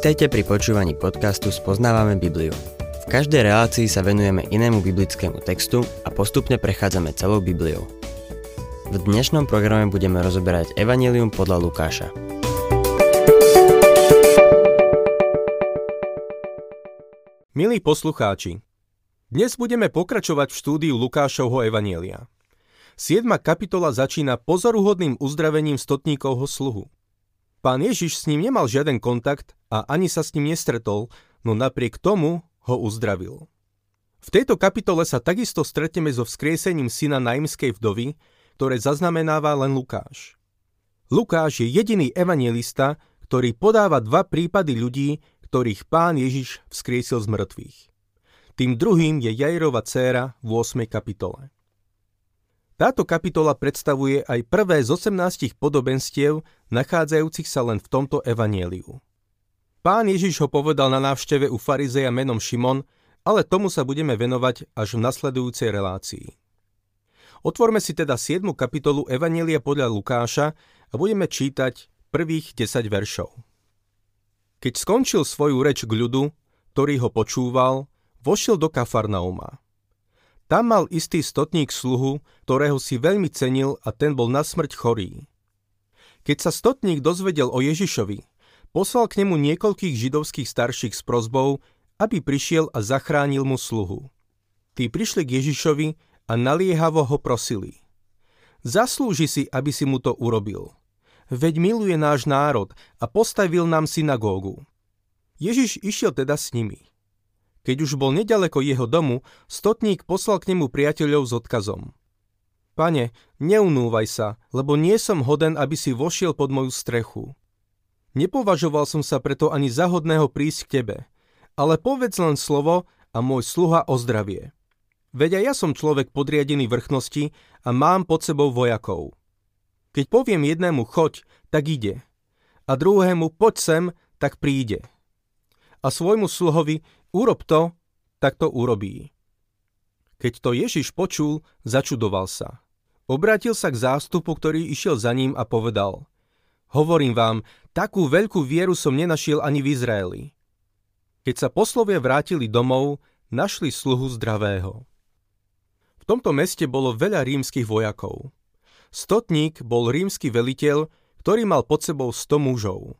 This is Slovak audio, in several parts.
Vítajte pri počúvaní podcastu Spoznávame Bibliu. V každej relácii sa venujeme inému biblickému textu a postupne prechádzame celou Bibliou. V dnešnom programe budeme rozoberať Evangelium podľa Lukáša. Milí poslucháči, dnes budeme pokračovať v štúdiu Lukášovho Evanielia. 7. kapitola začína pozoruhodným uzdravením stotníkovho sluhu. Pán Ježiš s ním nemal žiaden kontakt a ani sa s ním nestretol, no napriek tomu ho uzdravil. V tejto kapitole sa takisto stretneme so vzkriesením syna naimskej vdovy, ktoré zaznamenáva len Lukáš. Lukáš je jediný evangelista, ktorý podáva dva prípady ľudí, ktorých pán Ježiš vzkriesil z mŕtvych. Tým druhým je Jairova dcéra v 8. kapitole. Táto kapitola predstavuje aj prvé z 18 podobenstiev, nachádzajúcich sa len v tomto evanieliu. Pán Ježiš ho povedal na návšteve u farizeja menom Šimon, ale tomu sa budeme venovať až v nasledujúcej relácii. Otvorme si teda 7. kapitolu Evanielia podľa Lukáša a budeme čítať prvých 10 veršov. Keď skončil svoju reč k ľudu, ktorý ho počúval, vošiel do Kafarnauma. Tam mal istý stotník sluhu, ktorého si veľmi cenil a ten bol na smrť chorý. Keď sa stotník dozvedel o Ježišovi, poslal k nemu niekoľkých židovských starších s prozbou, aby prišiel a zachránil mu sluhu. Tí prišli k Ježišovi a naliehavo ho prosili. Zaslúži si, aby si mu to urobil. Veď miluje náš národ a postavil nám synagógu. Ježiš išiel teda s nimi. Keď už bol nedaleko jeho domu, stotník poslal k nemu priateľov s odkazom. Pane, neunúvaj sa, lebo nie som hoden, aby si vošiel pod moju strechu. Nepovažoval som sa preto ani za hodného prísť k tebe, ale povedz len slovo a môj sluha ozdravie. Veď aj ja som človek podriadený vrchnosti a mám pod sebou vojakov. Keď poviem jednému choď, tak ide. A druhému poď sem, tak príde. A svojmu sluhovi Urob to, tak to urobí. Keď to Ježiš počul, začudoval sa. Obrátil sa k zástupu, ktorý išiel za ním a povedal Hovorím vám, takú veľkú vieru som nenašiel ani v Izraeli. Keď sa poslovia vrátili domov, našli sluhu zdravého. V tomto meste bolo veľa rímskych vojakov. Stotník bol rímsky veliteľ, ktorý mal pod sebou 100 mužov.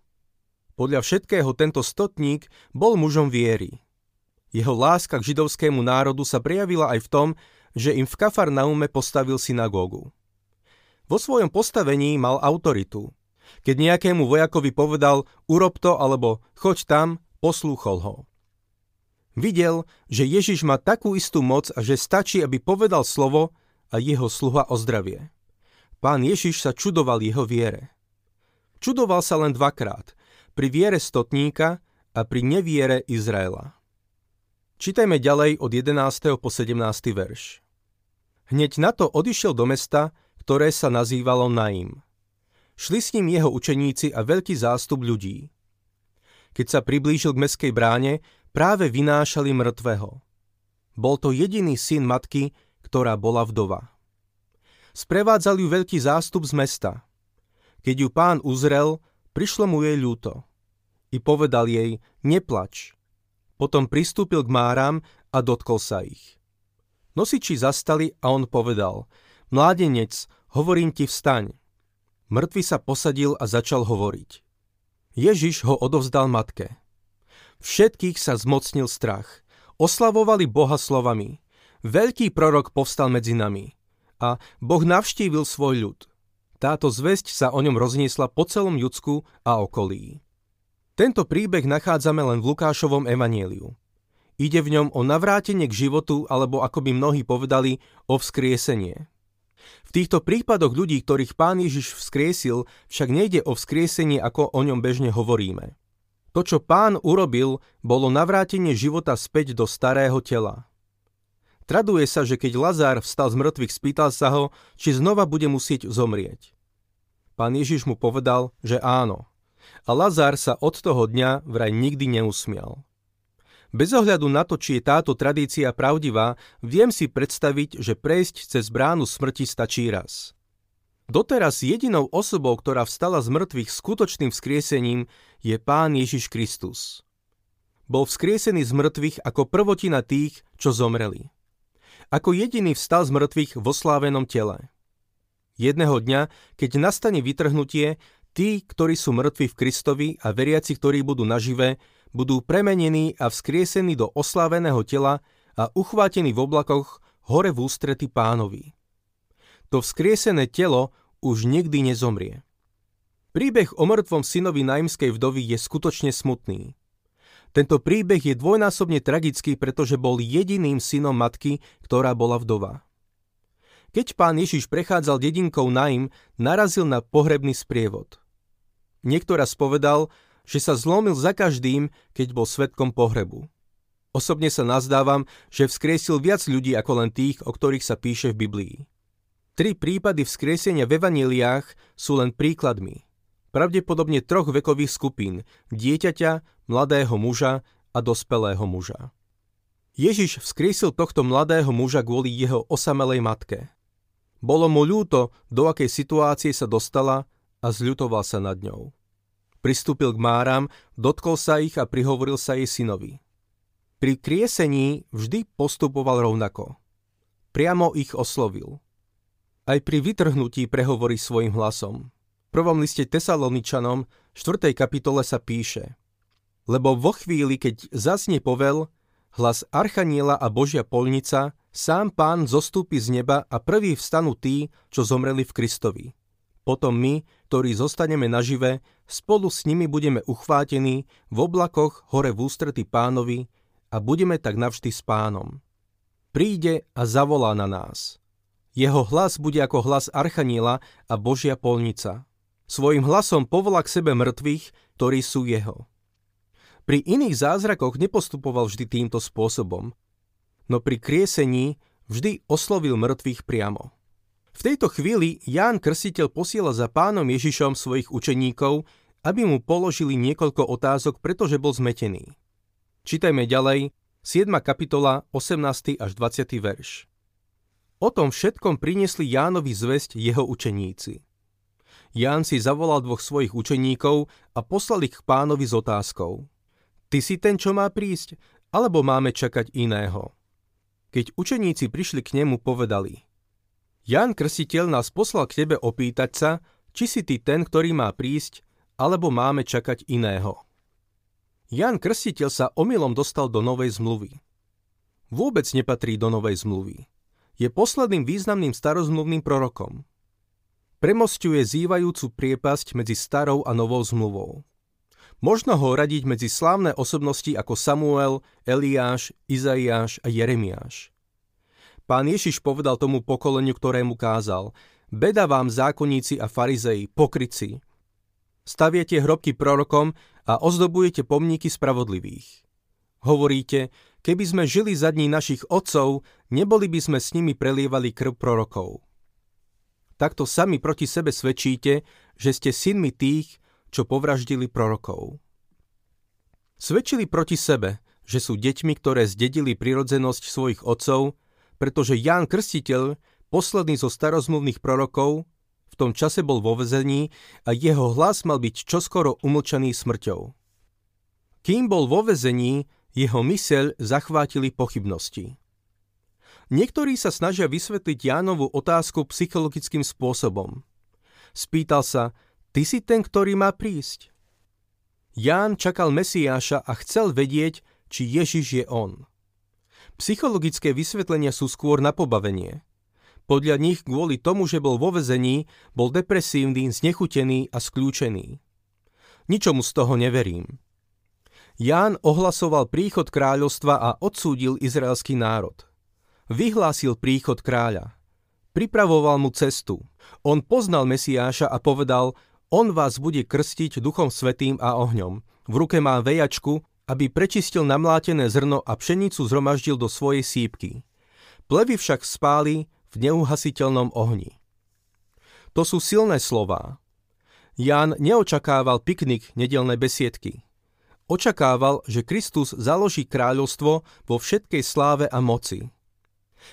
Podľa všetkého tento stotník bol mužom viery. Jeho láska k židovskému národu sa prejavila aj v tom, že im v Kafarnaume postavil synagógu. Vo svojom postavení mal autoritu. Keď nejakému vojakovi povedal urob to alebo choď tam, poslúchol ho. Videl, že Ježiš má takú istú moc a že stačí, aby povedal slovo a jeho sluha ozdravie. Pán Ježiš sa čudoval jeho viere. Čudoval sa len dvakrát, pri viere stotníka a pri neviere Izraela. Čítajme ďalej od 11. po 17. verš. Hneď na to odišiel do mesta, ktoré sa nazývalo Naim. Šli s ním jeho učeníci a veľký zástup ľudí. Keď sa priblížil k meskej bráne, práve vynášali mŕtvého. Bol to jediný syn matky, ktorá bola vdova. Sprevádzal ju veľký zástup z mesta. Keď ju pán uzrel, prišlo mu jej ľúto. I povedal jej, neplač, potom pristúpil k máram a dotkol sa ich. Nosiči zastali a on povedal, mládenec, hovorím ti vstaň. Mŕtvy sa posadil a začal hovoriť. Ježiš ho odovzdal matke. Všetkých sa zmocnil strach. Oslavovali Boha slovami. Veľký prorok povstal medzi nami. A Boh navštívil svoj ľud. Táto zväzť sa o ňom rozniesla po celom Judsku a okolí. Tento príbeh nachádzame len v Lukášovom evanieliu. Ide v ňom o navrátenie k životu, alebo ako by mnohí povedali, o vzkriesenie. V týchto prípadoch ľudí, ktorých pán Ježiš vzkriesil, však nejde o vzkriesenie, ako o ňom bežne hovoríme. To, čo pán urobil, bolo navrátenie života späť do starého tela. Traduje sa, že keď Lazár vstal z mŕtvych, spýtal sa ho, či znova bude musieť zomrieť. Pán Ježiš mu povedal, že áno a Lazár sa od toho dňa vraj nikdy neusmial. Bez ohľadu na to, či je táto tradícia pravdivá, viem si predstaviť, že prejsť cez bránu smrti stačí raz. Doteraz jedinou osobou, ktorá vstala z mŕtvych skutočným vzkriesením, je Pán Ježiš Kristus. Bol vzkriesený z mŕtvych ako prvotina tých, čo zomreli. Ako jediný vstal z mŕtvych vo slávenom tele. Jedného dňa, keď nastane vytrhnutie, tí, ktorí sú mŕtvi v Kristovi a veriaci, ktorí budú nažive, budú premenení a vzkriesení do osláveného tela a uchvátení v oblakoch hore v ústrety pánovi. To vzkriesené telo už nikdy nezomrie. Príbeh o mŕtvom synovi najmskej vdovy je skutočne smutný. Tento príbeh je dvojnásobne tragický, pretože bol jediným synom matky, ktorá bola vdova. Keď pán Ježiš prechádzal dedinkou Naim, narazil na pohrebný sprievod. Niekto raz povedal, že sa zlomil za každým, keď bol svetkom pohrebu. Osobne sa nazdávam, že vzkriesil viac ľudí ako len tých, o ktorých sa píše v Biblii. Tri prípady vzkriesenia v evaneliách sú len príkladmi. Pravdepodobne troch vekových skupín – dieťaťa, mladého muža a dospelého muža. Ježiš vzkriesil tohto mladého muža kvôli jeho osamelej matke. Bolo mu ľúto, do akej situácie sa dostala a zľutoval sa nad ňou. Pristúpil k Máram, dotkol sa ich a prihovoril sa jej synovi. Pri kriesení vždy postupoval rovnako. Priamo ich oslovil – aj pri vytrhnutí prehovorí svojim hlasom. V prvom liste Tesaloničanom, 4. kapitole sa píše Lebo vo chvíli, keď zasne povel, hlas Archaniela a Božia polnica, sám pán zostúpi z neba a prvý vstanú tí, čo zomreli v Kristovi. Potom my, ktorí zostaneme nažive, spolu s nimi budeme uchvátení v oblakoch hore v ústrety pánovi a budeme tak navždy s pánom. Príde a zavolá na nás. Jeho hlas bude ako hlas Archaniela a Božia polnica. Svojim hlasom povolá k sebe mŕtvych, ktorí sú jeho. Pri iných zázrakoch nepostupoval vždy týmto spôsobom, no pri kriesení vždy oslovil mŕtvych priamo. V tejto chvíli Ján Krstiteľ posiela za pánom Ježišom svojich učeníkov, aby mu položili niekoľko otázok, pretože bol zmetený. Čítajme ďalej, 7. kapitola, 18. až 20. verš. O tom všetkom priniesli Jánovi zväzť jeho učeníci. Ján si zavolal dvoch svojich učeníkov a poslal ich k pánovi s otázkou. Ty si ten, čo má prísť, alebo máme čakať iného? Keď učeníci prišli k nemu, povedali Ján Krstiteľ nás poslal k tebe opýtať sa, či si ty ten, ktorý má prísť, alebo máme čakať iného. Ján Krstiteľ sa omylom dostal do novej zmluvy. Vôbec nepatrí do novej zmluvy je posledným významným starozmluvným prorokom. Premostuje zývajúcu priepasť medzi starou a novou zmluvou. Možno ho radiť medzi slávne osobnosti ako Samuel, Eliáš, Izaiáš a Jeremiáš. Pán Ježiš povedal tomu pokoleniu, ktorému kázal, beda vám zákonníci a farizei, pokryci. Staviete hrobky prorokom a ozdobujete pomníky spravodlivých. Hovoríte, keby sme žili za dní našich otcov, neboli by sme s nimi prelievali krv prorokov. Takto sami proti sebe svedčíte, že ste synmi tých, čo povraždili prorokov. Svedčili proti sebe, že sú deťmi, ktoré zdedili prirodzenosť svojich otcov, pretože Ján Krstiteľ, posledný zo starozmluvných prorokov, v tom čase bol vo vezení a jeho hlas mal byť čoskoro umlčaný smrťou. Kým bol vo vezení, jeho myseľ zachvátili pochybnosti. Niektorí sa snažia vysvetliť Jánovú otázku psychologickým spôsobom. Spýtal sa, ty si ten, ktorý má prísť? Ján čakal Mesiáša a chcel vedieť, či Ježiš je on. Psychologické vysvetlenia sú skôr na pobavenie. Podľa nich kvôli tomu, že bol vo vezení, bol depresívny, znechutený a skľúčený. Ničomu z toho neverím. Ján ohlasoval príchod kráľovstva a odsúdil izraelský národ. Vyhlásil príchod kráľa. Pripravoval mu cestu. On poznal Mesiáša a povedal, on vás bude krstiť duchom svetým a ohňom. V ruke má vejačku, aby prečistil namlátené zrno a pšenicu zhromaždil do svojej sípky. Plevy však spáli v neuhasiteľnom ohni. To sú silné slová. Ján neočakával piknik nedelnej besiedky očakával, že Kristus založí kráľovstvo vo všetkej sláve a moci.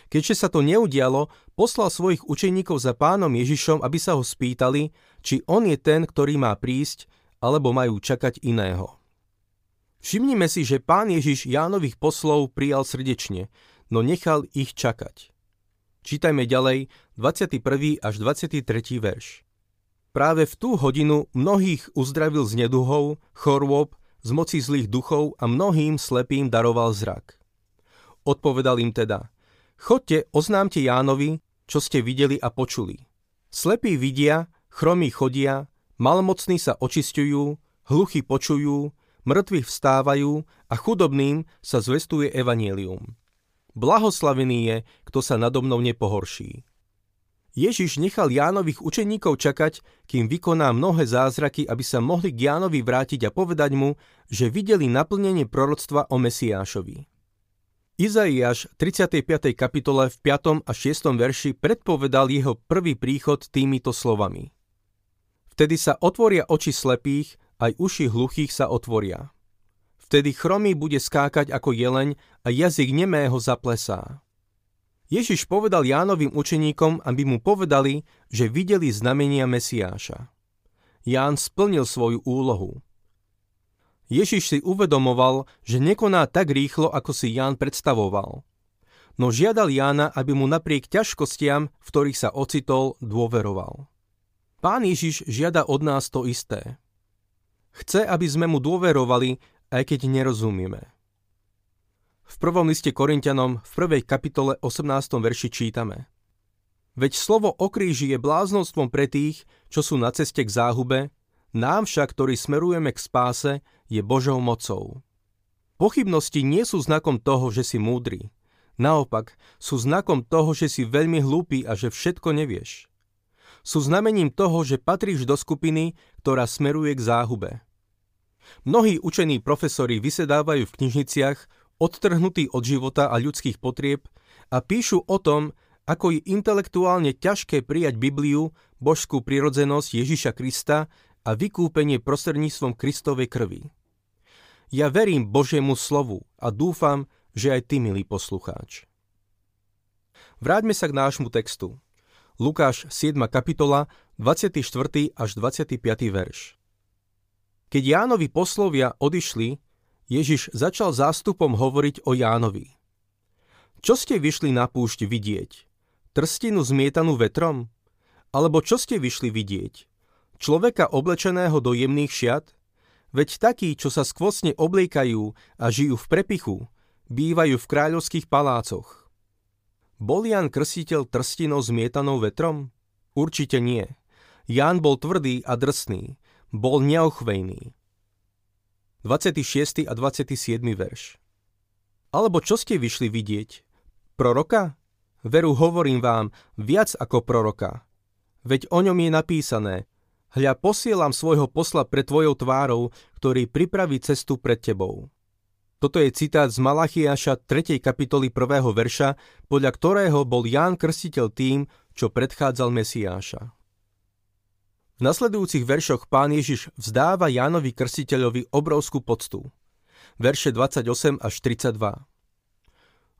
Keďže sa to neudialo, poslal svojich učeníkov za pánom Ježišom, aby sa ho spýtali, či on je ten, ktorý má prísť, alebo majú čakať iného. Všimnime si, že pán Ježiš Jánových poslov prijal srdečne, no nechal ich čakať. Čítajme ďalej 21. až 23. verš. Práve v tú hodinu mnohých uzdravil z neduhov, chorôb, z moci zlých duchov a mnohým slepým daroval zrak. Odpovedal im teda, chodte, oznámte Jánovi, čo ste videli a počuli. Slepí vidia, chromí chodia, malmocní sa očistujú, hluchy počujú, mŕtvi vstávajú a chudobným sa zvestuje evanielium. Blahoslavený je, kto sa nado mnou nepohorší. Ježiš nechal Jánových učeníkov čakať, kým vykoná mnohé zázraky, aby sa mohli k Jánovi vrátiť a povedať mu, že videli naplnenie proroctva o Mesiášovi. Izaiáš 35. kapitole v 5. a 6. verši predpovedal jeho prvý príchod týmito slovami. Vtedy sa otvoria oči slepých, aj uši hluchých sa otvoria. Vtedy chromý bude skákať ako jeleň a jazyk nemého zaplesá. Ježiš povedal Jánovým učeníkom, aby mu povedali, že videli znamenia Mesiáša. Ján splnil svoju úlohu. Ježiš si uvedomoval, že nekoná tak rýchlo, ako si Ján predstavoval. No žiadal Jána, aby mu napriek ťažkostiam, v ktorých sa ocitol, dôveroval. Pán Ježiš žiada od nás to isté. Chce, aby sme mu dôverovali aj keď nerozumieme. V prvom liste Korintianom v prvej kapitole 18. verši čítame Veď slovo o kríži je bláznostvom pre tých, čo sú na ceste k záhube, nám však, ktorí smerujeme k spáse, je Božou mocou. Pochybnosti nie sú znakom toho, že si múdry. Naopak, sú znakom toho, že si veľmi hlúpy a že všetko nevieš. Sú znamením toho, že patríš do skupiny, ktorá smeruje k záhube. Mnohí učení profesori vysedávajú v knižniciach, odtrhnutí od života a ľudských potrieb a píšu o tom, ako je intelektuálne ťažké prijať Bibliu, božskú prirodzenosť Ježiša Krista a vykúpenie prostredníctvom Kristovej krvi. Ja verím Božiemu slovu a dúfam, že aj ty, milý poslucháč. Vráťme sa k nášmu textu. Lukáš 7. kapitola, 24. až 25. verš. Keď Jánovi poslovia odišli, Ježiš začal zástupom hovoriť o Jánovi. Čo ste vyšli na púšť vidieť? Trstinu zmietanú vetrom? Alebo čo ste vyšli vidieť? Človeka oblečeného do jemných šiat? Veď takí, čo sa skvostne obliekajú a žijú v prepichu, bývajú v kráľovských palácoch. Bol Jan Krstiteľ trstinou zmietanou vetrom? Určite nie. Ján bol tvrdý a drsný, bol neochvejný. 26. a 27. verš Alebo čo ste vyšli vidieť? Proroka? Veru hovorím vám, viac ako proroka. Veď o ňom je napísané, hľa posielam svojho posla pred tvojou tvárou, ktorý pripraví cestu pred tebou. Toto je citát z Malachiaša 3. kapitoly 1. verša, podľa ktorého bol Ján Krstiteľ tým, čo predchádzal Mesiáša. V nasledujúcich veršoch pán Ježiš vzdáva Jánovi Krstiteľovi obrovskú poctu. Verše 28 až 32.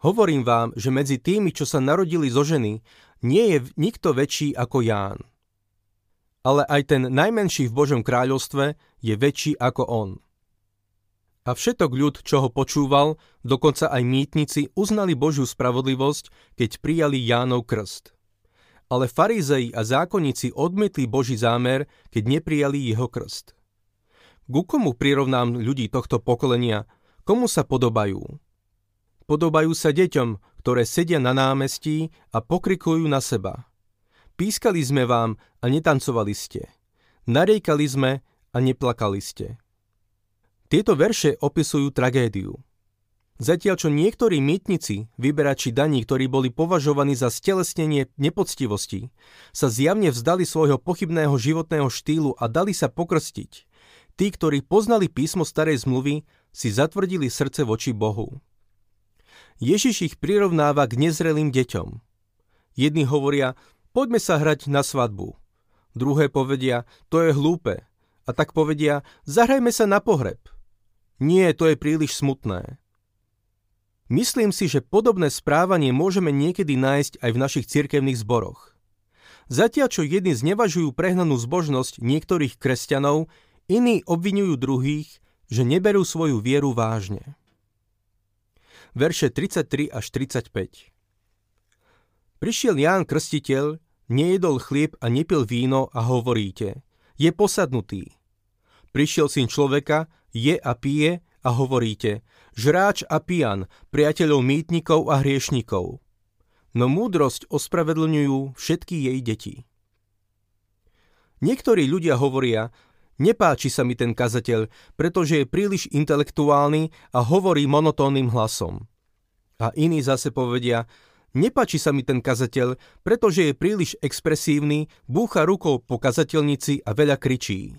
Hovorím vám, že medzi tými, čo sa narodili zo ženy, nie je nikto väčší ako Ján. Ale aj ten najmenší v Božom kráľovstve je väčší ako on. A všetok ľud, čo ho počúval, dokonca aj mýtnici, uznali Božiu spravodlivosť, keď prijali Jánov krst ale farizei a zákonníci odmietli Boží zámer, keď neprijali jeho krst. Ku komu prirovnám ľudí tohto pokolenia? Komu sa podobajú? Podobajú sa deťom, ktoré sedia na námestí a pokrikujú na seba. Pískali sme vám a netancovali ste. Nariekali sme a neplakali ste. Tieto verše opisujú tragédiu. Zatiaľ čo niektorí mýtnici, vyberači daní, ktorí boli považovaní za stelesnenie nepoctivosti, sa zjavne vzdali svojho pochybného životného štýlu a dali sa pokrstiť. Tí, ktorí poznali písmo starej zmluvy, si zatvrdili srdce voči Bohu. Ježiš ich prirovnáva k nezrelým deťom. Jedni hovoria, poďme sa hrať na svadbu. Druhé povedia, to je hlúpe. A tak povedia, zahrajme sa na pohreb. Nie, to je príliš smutné. Myslím si, že podobné správanie môžeme niekedy nájsť aj v našich cirkevných zboroch. Zatiaľ, čo jedni znevažujú prehnanú zbožnosť niektorých kresťanov, iní obvinujú druhých, že neberú svoju vieru vážne. Verše 33 až 35 Prišiel Ján Krstiteľ, nejedol chlieb a nepil víno a hovoríte, je posadnutý. Prišiel syn človeka, je a pije a hovoríte, žráč a pijan, priateľov mýtnikov a hriešnikov. No múdrosť ospravedlňujú všetky jej deti. Niektorí ľudia hovoria, nepáči sa mi ten kazateľ, pretože je príliš intelektuálny a hovorí monotónnym hlasom. A iní zase povedia, nepáči sa mi ten kazateľ, pretože je príliš expresívny, búcha rukou po kazateľnici a veľa kričí.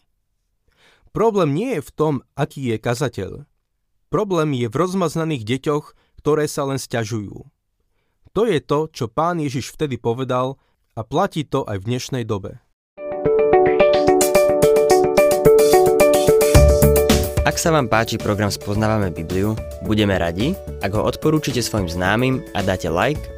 Problém nie je v tom, aký je kazateľ. Problém je v rozmaznaných deťoch, ktoré sa len sťažujú. To je to, čo pán Ježiš vtedy povedal a platí to aj v dnešnej dobe. Ak sa vám páči program Spoznávame Bibliu, budeme radi, ak ho odporúčite svojim známym a dáte like,